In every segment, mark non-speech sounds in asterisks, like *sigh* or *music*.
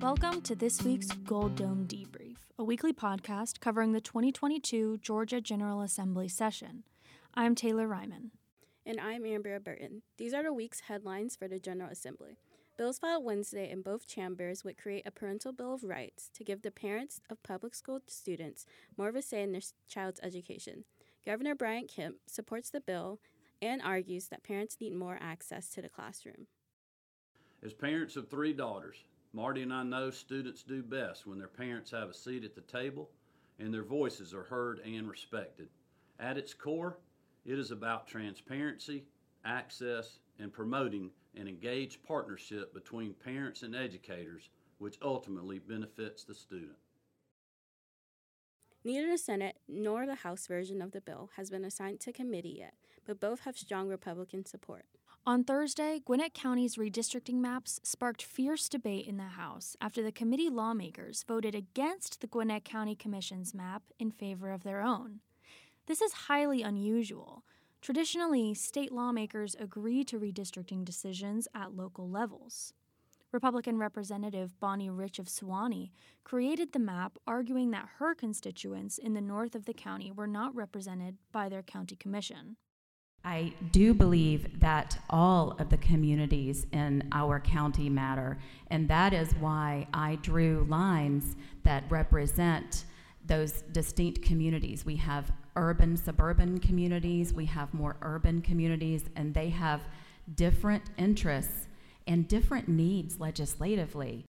Welcome to this week's Gold Dome Debrief, a weekly podcast covering the 2022 Georgia General Assembly session. I'm Taylor Ryman. And I'm Amber Burton. These are the week's headlines for the General Assembly. Bills filed Wednesday in both chambers would create a parental bill of rights to give the parents of public school students more of a say in their child's education. Governor Brian Kemp supports the bill and argues that parents need more access to the classroom. As parents of three daughters, Marty and I know students do best when their parents have a seat at the table and their voices are heard and respected. At its core, it is about transparency, access, and promoting an engaged partnership between parents and educators, which ultimately benefits the student. Neither the Senate nor the House version of the bill has been assigned to committee yet, but both have strong Republican support. On Thursday, Gwinnett County's redistricting maps sparked fierce debate in the House after the committee lawmakers voted against the Gwinnett County Commission's map in favor of their own. This is highly unusual. Traditionally, state lawmakers agree to redistricting decisions at local levels. Republican Representative Bonnie Rich of Suwanee created the map, arguing that her constituents in the north of the county were not represented by their county commission. I do believe that all of the communities in our county matter, and that is why I drew lines that represent those distinct communities. We have urban, suburban communities, we have more urban communities, and they have different interests and different needs legislatively.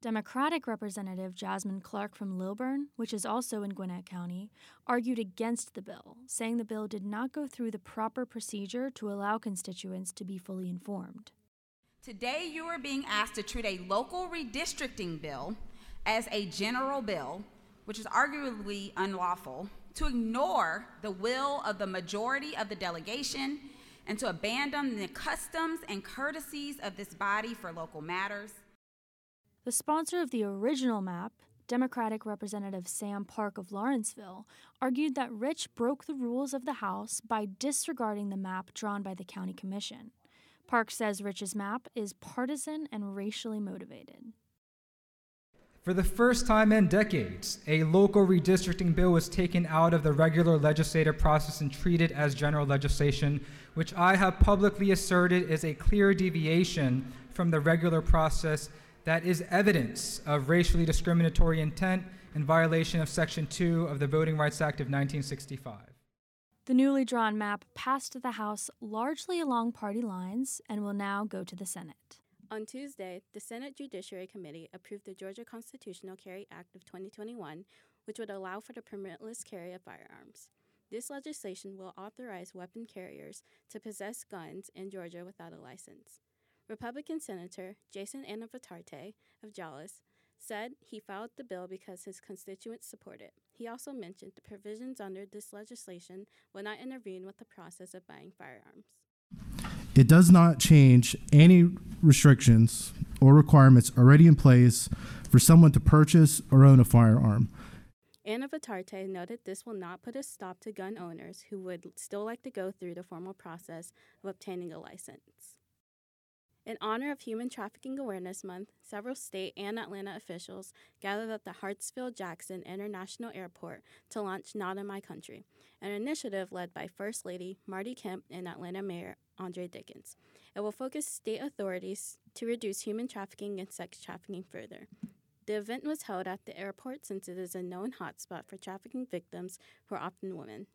Democratic Representative Jasmine Clark from Lilburn, which is also in Gwinnett County, argued against the bill, saying the bill did not go through the proper procedure to allow constituents to be fully informed. Today, you are being asked to treat a local redistricting bill as a general bill, which is arguably unlawful, to ignore the will of the majority of the delegation, and to abandon the customs and courtesies of this body for local matters. The sponsor of the original map, Democratic Representative Sam Park of Lawrenceville, argued that Rich broke the rules of the House by disregarding the map drawn by the County Commission. Park says Rich's map is partisan and racially motivated. For the first time in decades, a local redistricting bill was taken out of the regular legislative process and treated as general legislation, which I have publicly asserted is a clear deviation from the regular process that is evidence of racially discriminatory intent in violation of Section 2 of the Voting Rights Act of 1965. The newly drawn map passed the House largely along party lines and will now go to the Senate. On Tuesday, the Senate Judiciary Committee approved the Georgia Constitutional Carry Act of 2021, which would allow for the permitless carry of firearms. This legislation will authorize weapon carriers to possess guns in Georgia without a license. Republican Senator Jason Anavitarte of Joliet said he filed the bill because his constituents support it. He also mentioned the provisions under this legislation will not intervene with the process of buying firearms. It does not change any restrictions or requirements already in place for someone to purchase or own a firearm. Anavitarte noted this will not put a stop to gun owners who would still like to go through the formal process of obtaining a license. In honor of Human Trafficking Awareness Month, several state and Atlanta officials gathered at the Hartsfield Jackson International Airport to launch Not in My Country, an initiative led by First Lady Marty Kemp and Atlanta Mayor Andre Dickens. It will focus state authorities to reduce human trafficking and sex trafficking further. The event was held at the airport since it is a known hotspot for trafficking victims who are often women.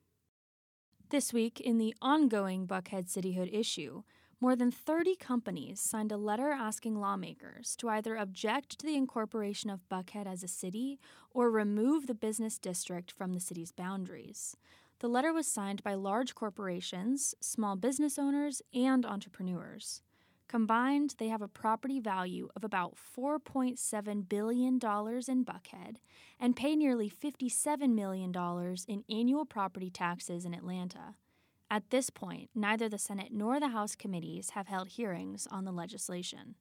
This week, in the ongoing Buckhead cityhood issue, more than 30 companies signed a letter asking lawmakers to either object to the incorporation of Buckhead as a city or remove the business district from the city's boundaries. The letter was signed by large corporations, small business owners, and entrepreneurs. Combined, they have a property value of about $4.7 billion in Buckhead and pay nearly $57 million in annual property taxes in Atlanta. At this point, neither the Senate nor the House committees have held hearings on the legislation.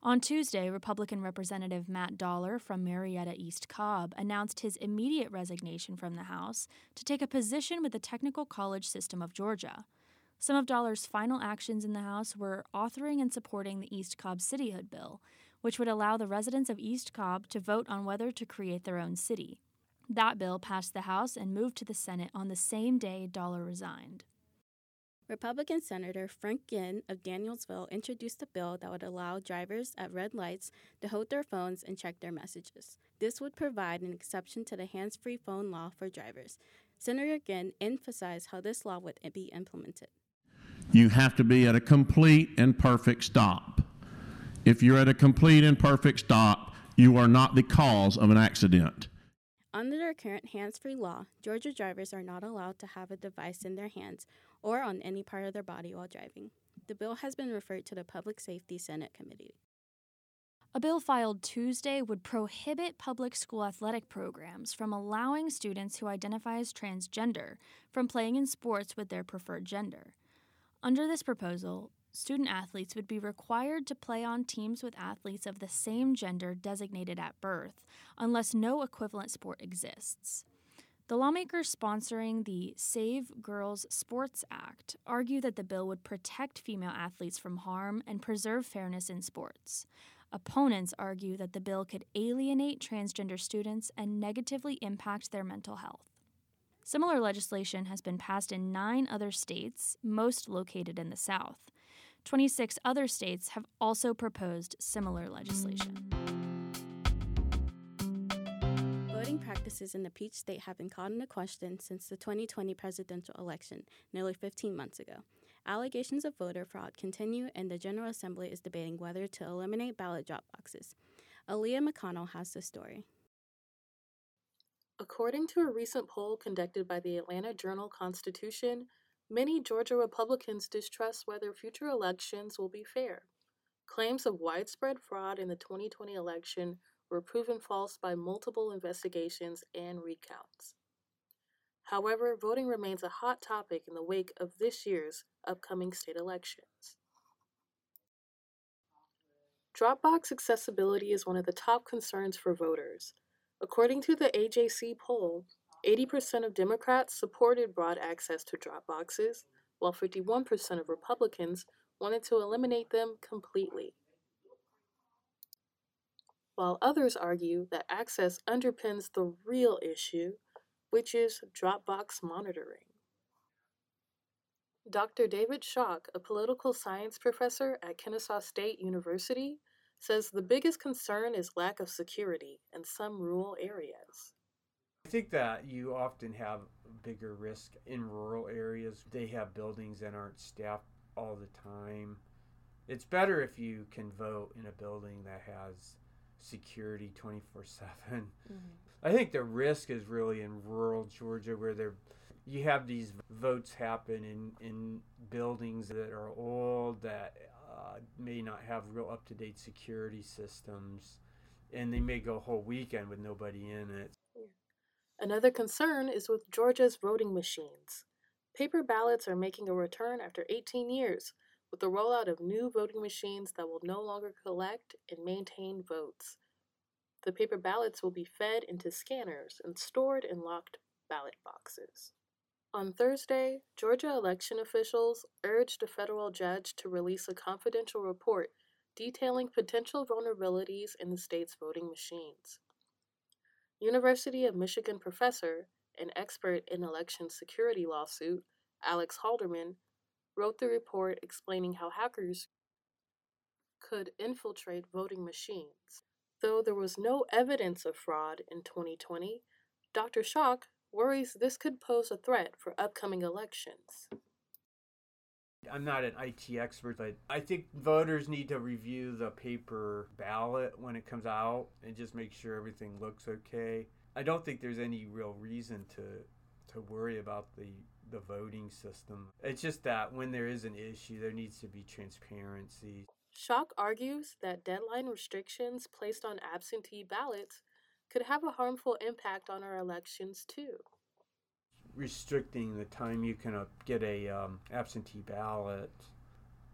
On Tuesday, Republican Representative Matt Dollar from Marietta East Cobb announced his immediate resignation from the House to take a position with the Technical College System of Georgia. Some of Dollar's final actions in the House were authoring and supporting the East Cobb Cityhood Bill, which would allow the residents of East Cobb to vote on whether to create their own city. That bill passed the House and moved to the Senate on the same day Dollar resigned. Republican Senator Frank Ginn of Danielsville introduced a bill that would allow drivers at red lights to hold their phones and check their messages. This would provide an exception to the hands free phone law for drivers. Senator Ginn emphasized how this law would be implemented. You have to be at a complete and perfect stop. If you're at a complete and perfect stop, you are not the cause of an accident. Under their current hands free law, Georgia drivers are not allowed to have a device in their hands or on any part of their body while driving. The bill has been referred to the Public Safety Senate Committee. A bill filed Tuesday would prohibit public school athletic programs from allowing students who identify as transgender from playing in sports with their preferred gender. Under this proposal, student athletes would be required to play on teams with athletes of the same gender designated at birth, unless no equivalent sport exists. The lawmakers sponsoring the Save Girls Sports Act argue that the bill would protect female athletes from harm and preserve fairness in sports. Opponents argue that the bill could alienate transgender students and negatively impact their mental health. Similar legislation has been passed in nine other states, most located in the South. 26 other states have also proposed similar legislation. Voting practices in the Peach State have been called into question since the 2020 presidential election, nearly 15 months ago. Allegations of voter fraud continue, and the General Assembly is debating whether to eliminate ballot drop boxes. Aaliyah McConnell has the story. According to a recent poll conducted by the Atlanta Journal Constitution, many Georgia Republicans distrust whether future elections will be fair. Claims of widespread fraud in the 2020 election were proven false by multiple investigations and recounts. However, voting remains a hot topic in the wake of this year's upcoming state elections. Dropbox accessibility is one of the top concerns for voters. According to the AJC poll, 80% of Democrats supported broad access to Dropboxes, while 51% of Republicans wanted to eliminate them completely while others argue that access underpins the real issue, which is Dropbox monitoring. Dr. David Shock, a political science professor at Kennesaw State University, says the biggest concern is lack of security in some rural areas. I think that you often have bigger risk in rural areas. They have buildings that aren't staffed all the time. It's better if you can vote in a building that has security 24 7. Mm-hmm. I think the risk is really in rural Georgia where there you have these votes happen in, in buildings that are old that uh, may not have real up to date security systems and they may go a whole weekend with nobody in it. Another concern is with Georgia's voting machines. Paper ballots are making a return after 18 years, with the rollout of new voting machines that will no longer collect and maintain votes. The paper ballots will be fed into scanners and stored in locked ballot boxes. On Thursday, Georgia election officials urged a federal judge to release a confidential report detailing potential vulnerabilities in the state's voting machines. University of Michigan professor and expert in election security lawsuit, Alex Halderman, wrote the report explaining how hackers could infiltrate voting machines. Though there was no evidence of fraud in 2020, Dr. Shock worries this could pose a threat for upcoming elections. I'm not an IT expert, but I think voters need to review the paper ballot when it comes out and just make sure everything looks okay. I don't think there's any real reason to to worry about the the voting system. It's just that when there is an issue, there needs to be transparency. Shock argues that deadline restrictions placed on absentee ballots could have a harmful impact on our elections too. Restricting the time you can uh, get a um, absentee ballot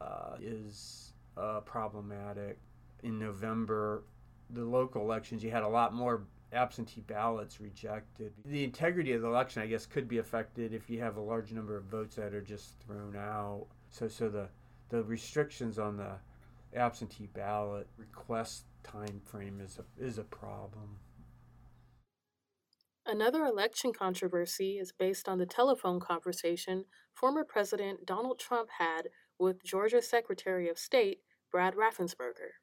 uh, is uh, problematic. In November, the local elections, you had a lot more absentee ballots rejected. The integrity of the election, I guess, could be affected if you have a large number of votes that are just thrown out. So, so the the restrictions on the absentee ballot request time frame is a, is a problem. Another election controversy is based on the telephone conversation former President Donald Trump had with Georgia Secretary of State Brad Raffensperger.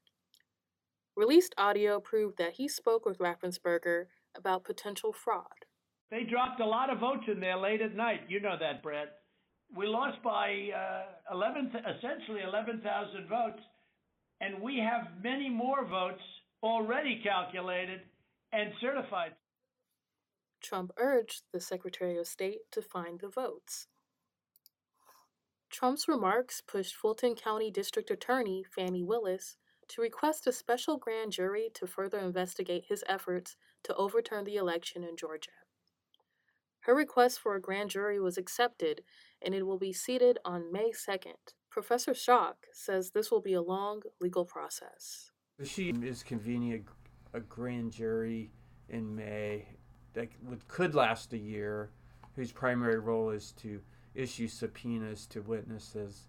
Released audio proved that he spoke with Raffensperger about potential fraud. They dropped a lot of votes in there late at night. You know that, Brett. We lost by uh, 11, essentially 11,000 votes, and we have many more votes already calculated and certified. Trump urged the Secretary of State to find the votes. Trump's remarks pushed Fulton County District Attorney Fani Willis to request a special grand jury to further investigate his efforts to overturn the election in Georgia. Her request for a grand jury was accepted, and it will be seated on May 2nd. Professor Shock says this will be a long legal process. She is convening a, a grand jury in May that would, could last a year, whose primary role is to issue subpoenas to witnesses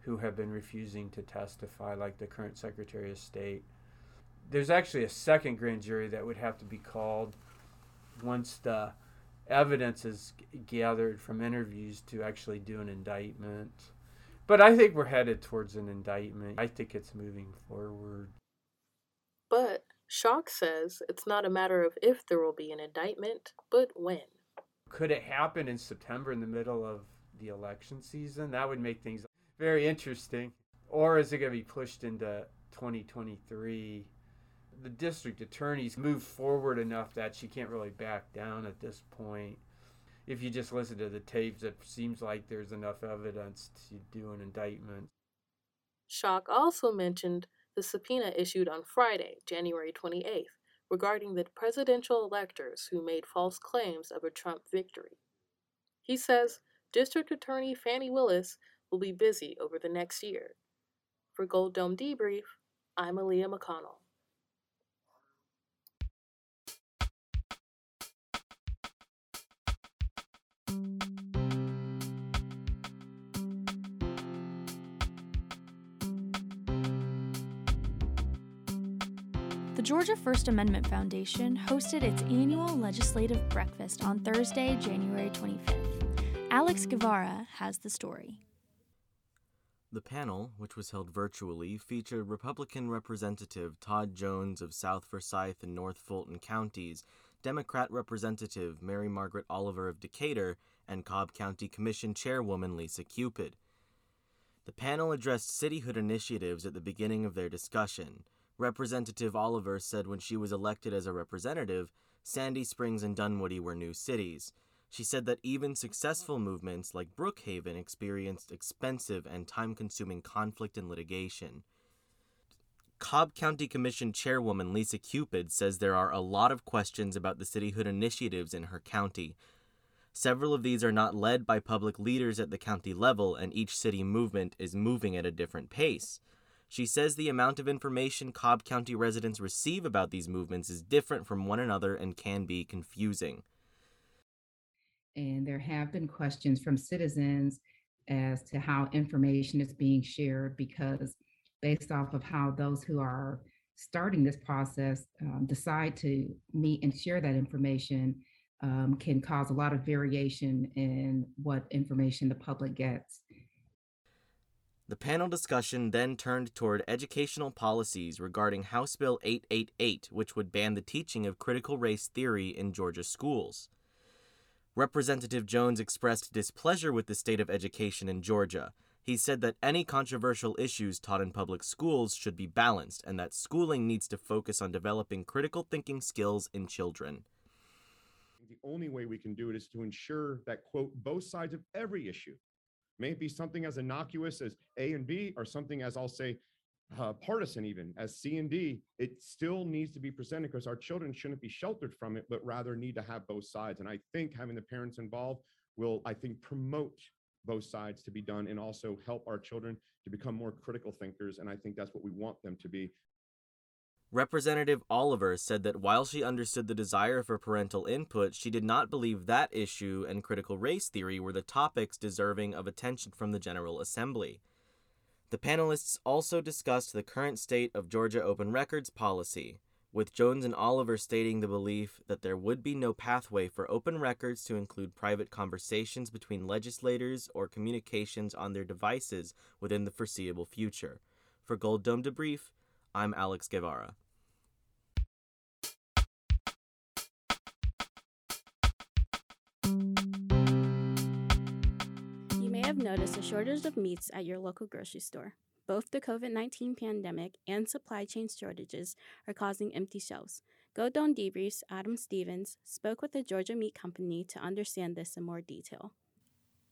who have been refusing to testify, like the current Secretary of State. There's actually a second grand jury that would have to be called once the evidence is gathered from interviews to actually do an indictment. But I think we're headed towards an indictment. I think it's moving forward. But Shock says it's not a matter of if there will be an indictment, but when. Could it happen in September in the middle of the election season? That would make things very interesting. Or is it going to be pushed into 2023? The district attorney's moved forward enough that she can't really back down at this point. If you just listen to the tapes, it seems like there's enough evidence to do an indictment. Shock also mentioned the subpoena issued on Friday, January 28th, regarding the presidential electors who made false claims of a Trump victory. He says District Attorney Fani Willis will be busy over the next year. For Gold Dome Debrief, I'm Aaliyah McConnell. The Georgia First Amendment Foundation hosted its annual legislative breakfast on Thursday, January 25th. Alex Guevara has the story. The panel, which was held virtually, featured Republican Representative Todd Jones of South Forsyth and North Fulton counties, Democrat Representative Mary Margaret Oliver of Decatur, and Cobb County Commission Chairwoman Lisa Cupid. The panel addressed cityhood initiatives at the beginning of their discussion. Representative Oliver said when she was elected as a representative, Sandy Springs and Dunwoody were new cities. She said that even successful movements like Brookhaven experienced expensive and time consuming conflict and litigation. Cobb County Commission Chairwoman Lisa Cupid says there are a lot of questions about the cityhood initiatives in her county. Several of these are not led by public leaders at the county level, and each city movement is moving at a different pace. She says the amount of information Cobb County residents receive about these movements is different from one another and can be confusing and there have been questions from citizens as to how information is being shared because based off of how those who are starting this process um, decide to meet and share that information um, can cause a lot of variation in what information the public gets. The panel discussion then turned toward educational policies regarding House Bill 888, which would ban the teaching of critical race theory in Georgia schools. Representative Jones expressed displeasure with the state of education in Georgia. He said that any controversial issues taught in public schools should be balanced and that schooling needs to focus on developing critical thinking skills in children. The only way we can do it is to ensure that, quote, both sides of every issue, may it be something as innocuous as A and B or something as I'll say uh, partisan even as C and D, it still needs to be presented because our children shouldn't be sheltered from it, but rather need to have both sides. And I think having the parents involved will, I think, promote both sides to be done and also help our children to become more critical thinkers. And I think that's what we want them to be. Representative Oliver said that while she understood the desire for parental input, she did not believe that issue and critical race theory were the topics deserving of attention from the General Assembly. The panelists also discussed the current state of Georgia open records policy, with Jones and Oliver stating the belief that there would be no pathway for open records to include private conversations between legislators or communications on their devices within the foreseeable future. For Gold Dome Debrief, I'm Alex Guevara. You may have noticed a shortage of meats at your local grocery store. Both the COVID 19 pandemic and supply chain shortages are causing empty shelves. Gold Dome Debrief's Adam Stevens spoke with the Georgia Meat Company to understand this in more detail.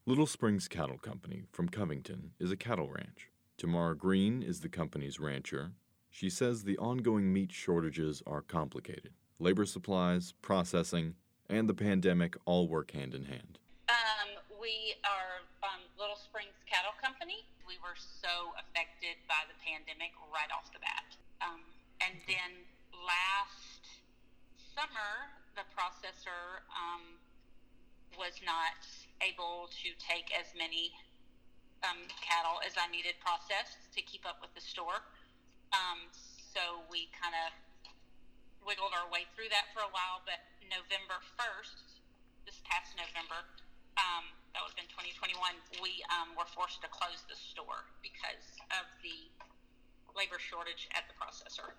Little Springs Cattle Company from Covington is a cattle ranch. Tamara Green is the company's rancher. She says the ongoing meat shortages are complicated. Labor supplies, processing, and the pandemic all work hand in hand. Um, we are were so affected by the pandemic right off the bat. Um, and then last summer, the processor um, was not able to take as many um, cattle as I needed processed to keep up with the store. Um, so we kind of wiggled our way through that for a while, but November 1st, this past November, um, that would have been 2021, we um, were forced to close the store because of the labor shortage at the processor.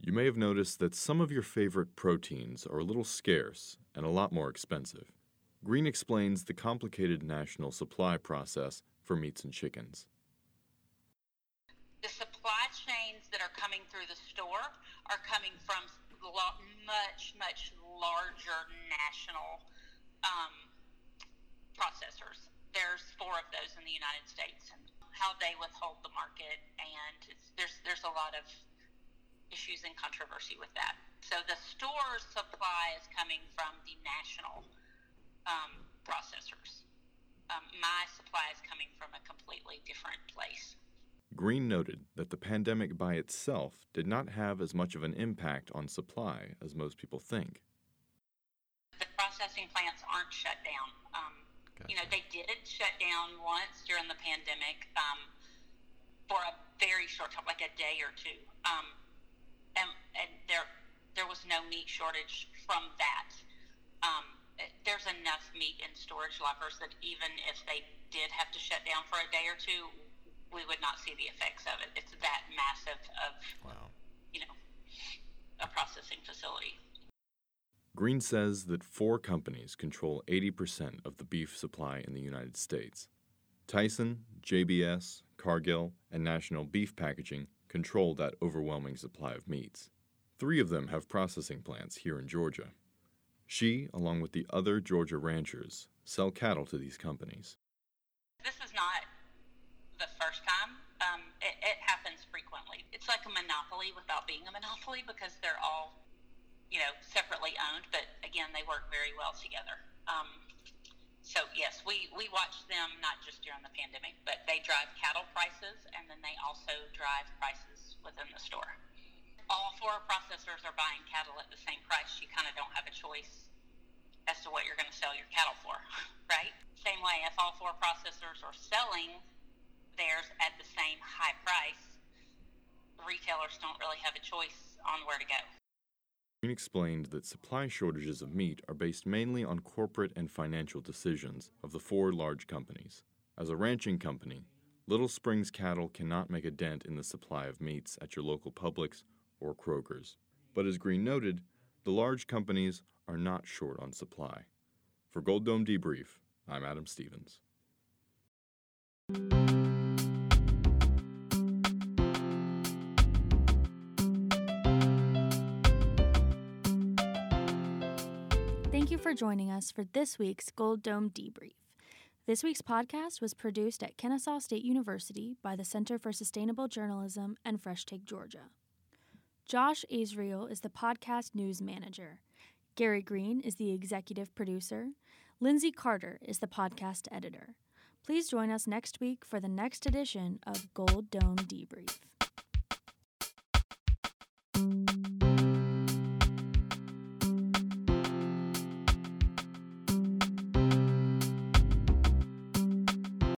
You may have noticed that some of your favorite proteins are a little scarce and a lot more expensive. Green explains the complicated national supply process for meats and chickens. The supply chains that are coming through the store are coming from much, much larger national um, processors. There's four of those in the United States, and how they withhold the market, and there's there's a lot of issues and controversy with that. So the store supply is coming from the national um, processors. Um, my supply is coming from a completely different place. Green noted that the pandemic by itself did not have as much of an impact on supply as most people think. The processing plants aren't shut down. Gotcha. You know, they did shut down once during the pandemic um, for a very short time, like a day or two, um, and, and there there was no meat shortage from that. Um, there's enough meat in storage lockers that even if they did have to shut down for a day or two, we would not see the effects of it. It's that massive of, wow. you know, a processing facility. Green says that four companies control 80% of the beef supply in the United States. Tyson, JBS, Cargill, and National Beef Packaging control that overwhelming supply of meats. Three of them have processing plants here in Georgia. She, along with the other Georgia ranchers, sell cattle to these companies. This is not the first time. Um, it, it, happens frequently. It's like a monopoly without being a monopoly because they're all, you know, separately owned, but again, they work very well together. Um, so yes, we, we watch them not just during the pandemic, but they drive cattle prices and then they also drive prices within the store all four processors are buying cattle at the same price, you kind of don't have a choice as to what you're going to sell your cattle for, *laughs* right? Same way, if all four processors are selling theirs at the same high price, retailers don't really have a choice on where to go. Green explained that supply shortages of meat are based mainly on corporate and financial decisions of the four large companies. As a ranching company, Little Springs Cattle cannot make a dent in the supply of meats at your local Publix or Kroger's. But as Green noted, the large companies are not short on supply. For Gold Dome Debrief, I'm Adam Stevens. Thank you for joining us for this week's Gold Dome Debrief. This week's podcast was produced at Kennesaw State University by the Center for Sustainable Journalism and Fresh Take Georgia. Josh Israel is the podcast news manager. Gary Green is the executive producer. Lindsay Carter is the podcast editor. Please join us next week for the next edition of Gold Dome Debrief.